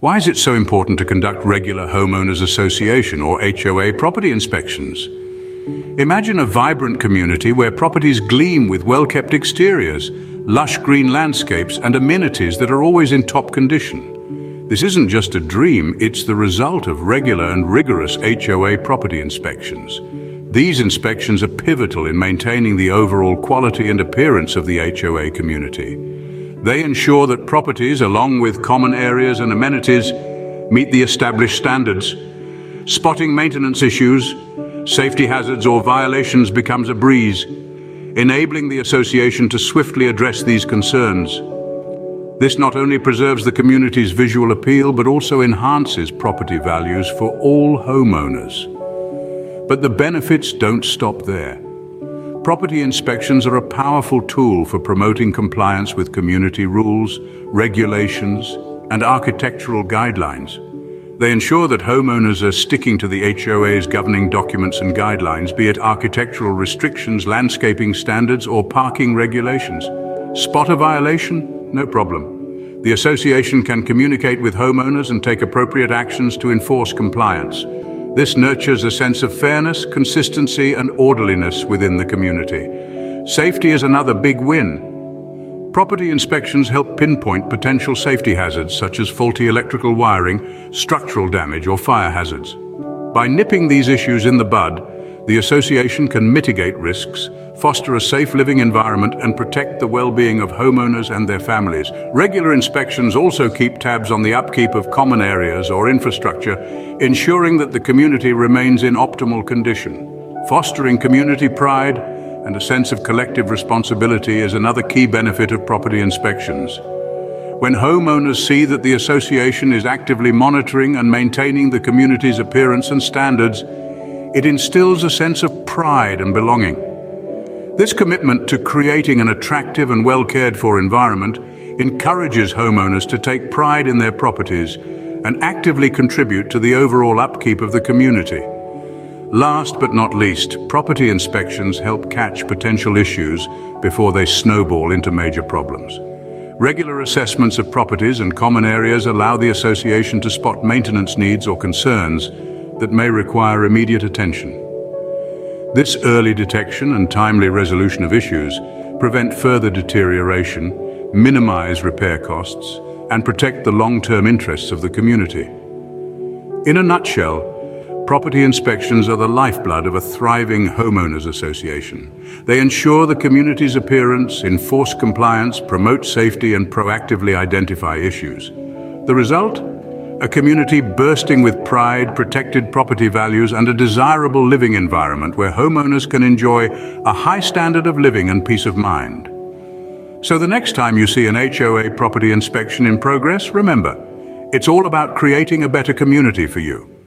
Why is it so important to conduct regular homeowners association or HOA property inspections? Imagine a vibrant community where properties gleam with well-kept exteriors, lush green landscapes and amenities that are always in top condition. This isn't just a dream, it's the result of regular and rigorous HOA property inspections. These inspections are pivotal in maintaining the overall quality and appearance of the HOA community. They ensure that properties, along with common areas and amenities, meet the established standards. Spotting maintenance issues, safety hazards or violations becomes a breeze, enabling the association to swiftly address these concerns. This not only preserves the community's visual appeal, but also enhances property values for all homeowners. But the benefits don't stop there. Property inspections are a powerful tool for promoting compliance with community rules, regulations, and architectural guidelines. They ensure that homeowners are sticking to the HOA's governing documents and guidelines, be it architectural restrictions, landscaping standards, or parking regulations. Spot a violation? No problem. The association can communicate with homeowners and take appropriate actions to enforce compliance. This nurtures a sense of fairness, consistency and orderliness within the community. Safety is another big win. Property inspections help pinpoint potential safety hazards such as faulty electrical wiring, structural damage or fire hazards. By nipping these issues in the bud, the association can mitigate risks, foster a safe living environment and protect the well-being of homeowners and their families. Regular inspections also keep tabs on the upkeep of common areas or infrastructure, ensuring that the community remains in optimal condition. Fostering community pride and a sense of collective responsibility is another key benefit of property inspections. When homeowners see that the association is actively monitoring and maintaining the community's appearance and standards, it instills a sense of pride and belonging. This commitment to creating an attractive and well-cared-for environment encourages homeowners to take pride in their properties and actively contribute to the overall upkeep of the community. Last but not least, property inspections help catch potential issues before they snowball into major problems. Regular assessments of properties and common areas allow the association to spot maintenance needs or concerns that may require immediate attention. This early detection and timely resolution of issues prevent further deterioration, minimize repair costs, and protect the long-term interests of the community. In a nutshell, Property inspections are the lifeblood of a thriving homeowners association. They ensure the community's appearance, enforce compliance, promote safety and proactively identify issues. The result? A community bursting with pride, protected property values and a desirable living environment where homeowners can enjoy a high standard of living and peace of mind. So the next time you see an HOA property inspection in progress, remember, it's all about creating a better community for you.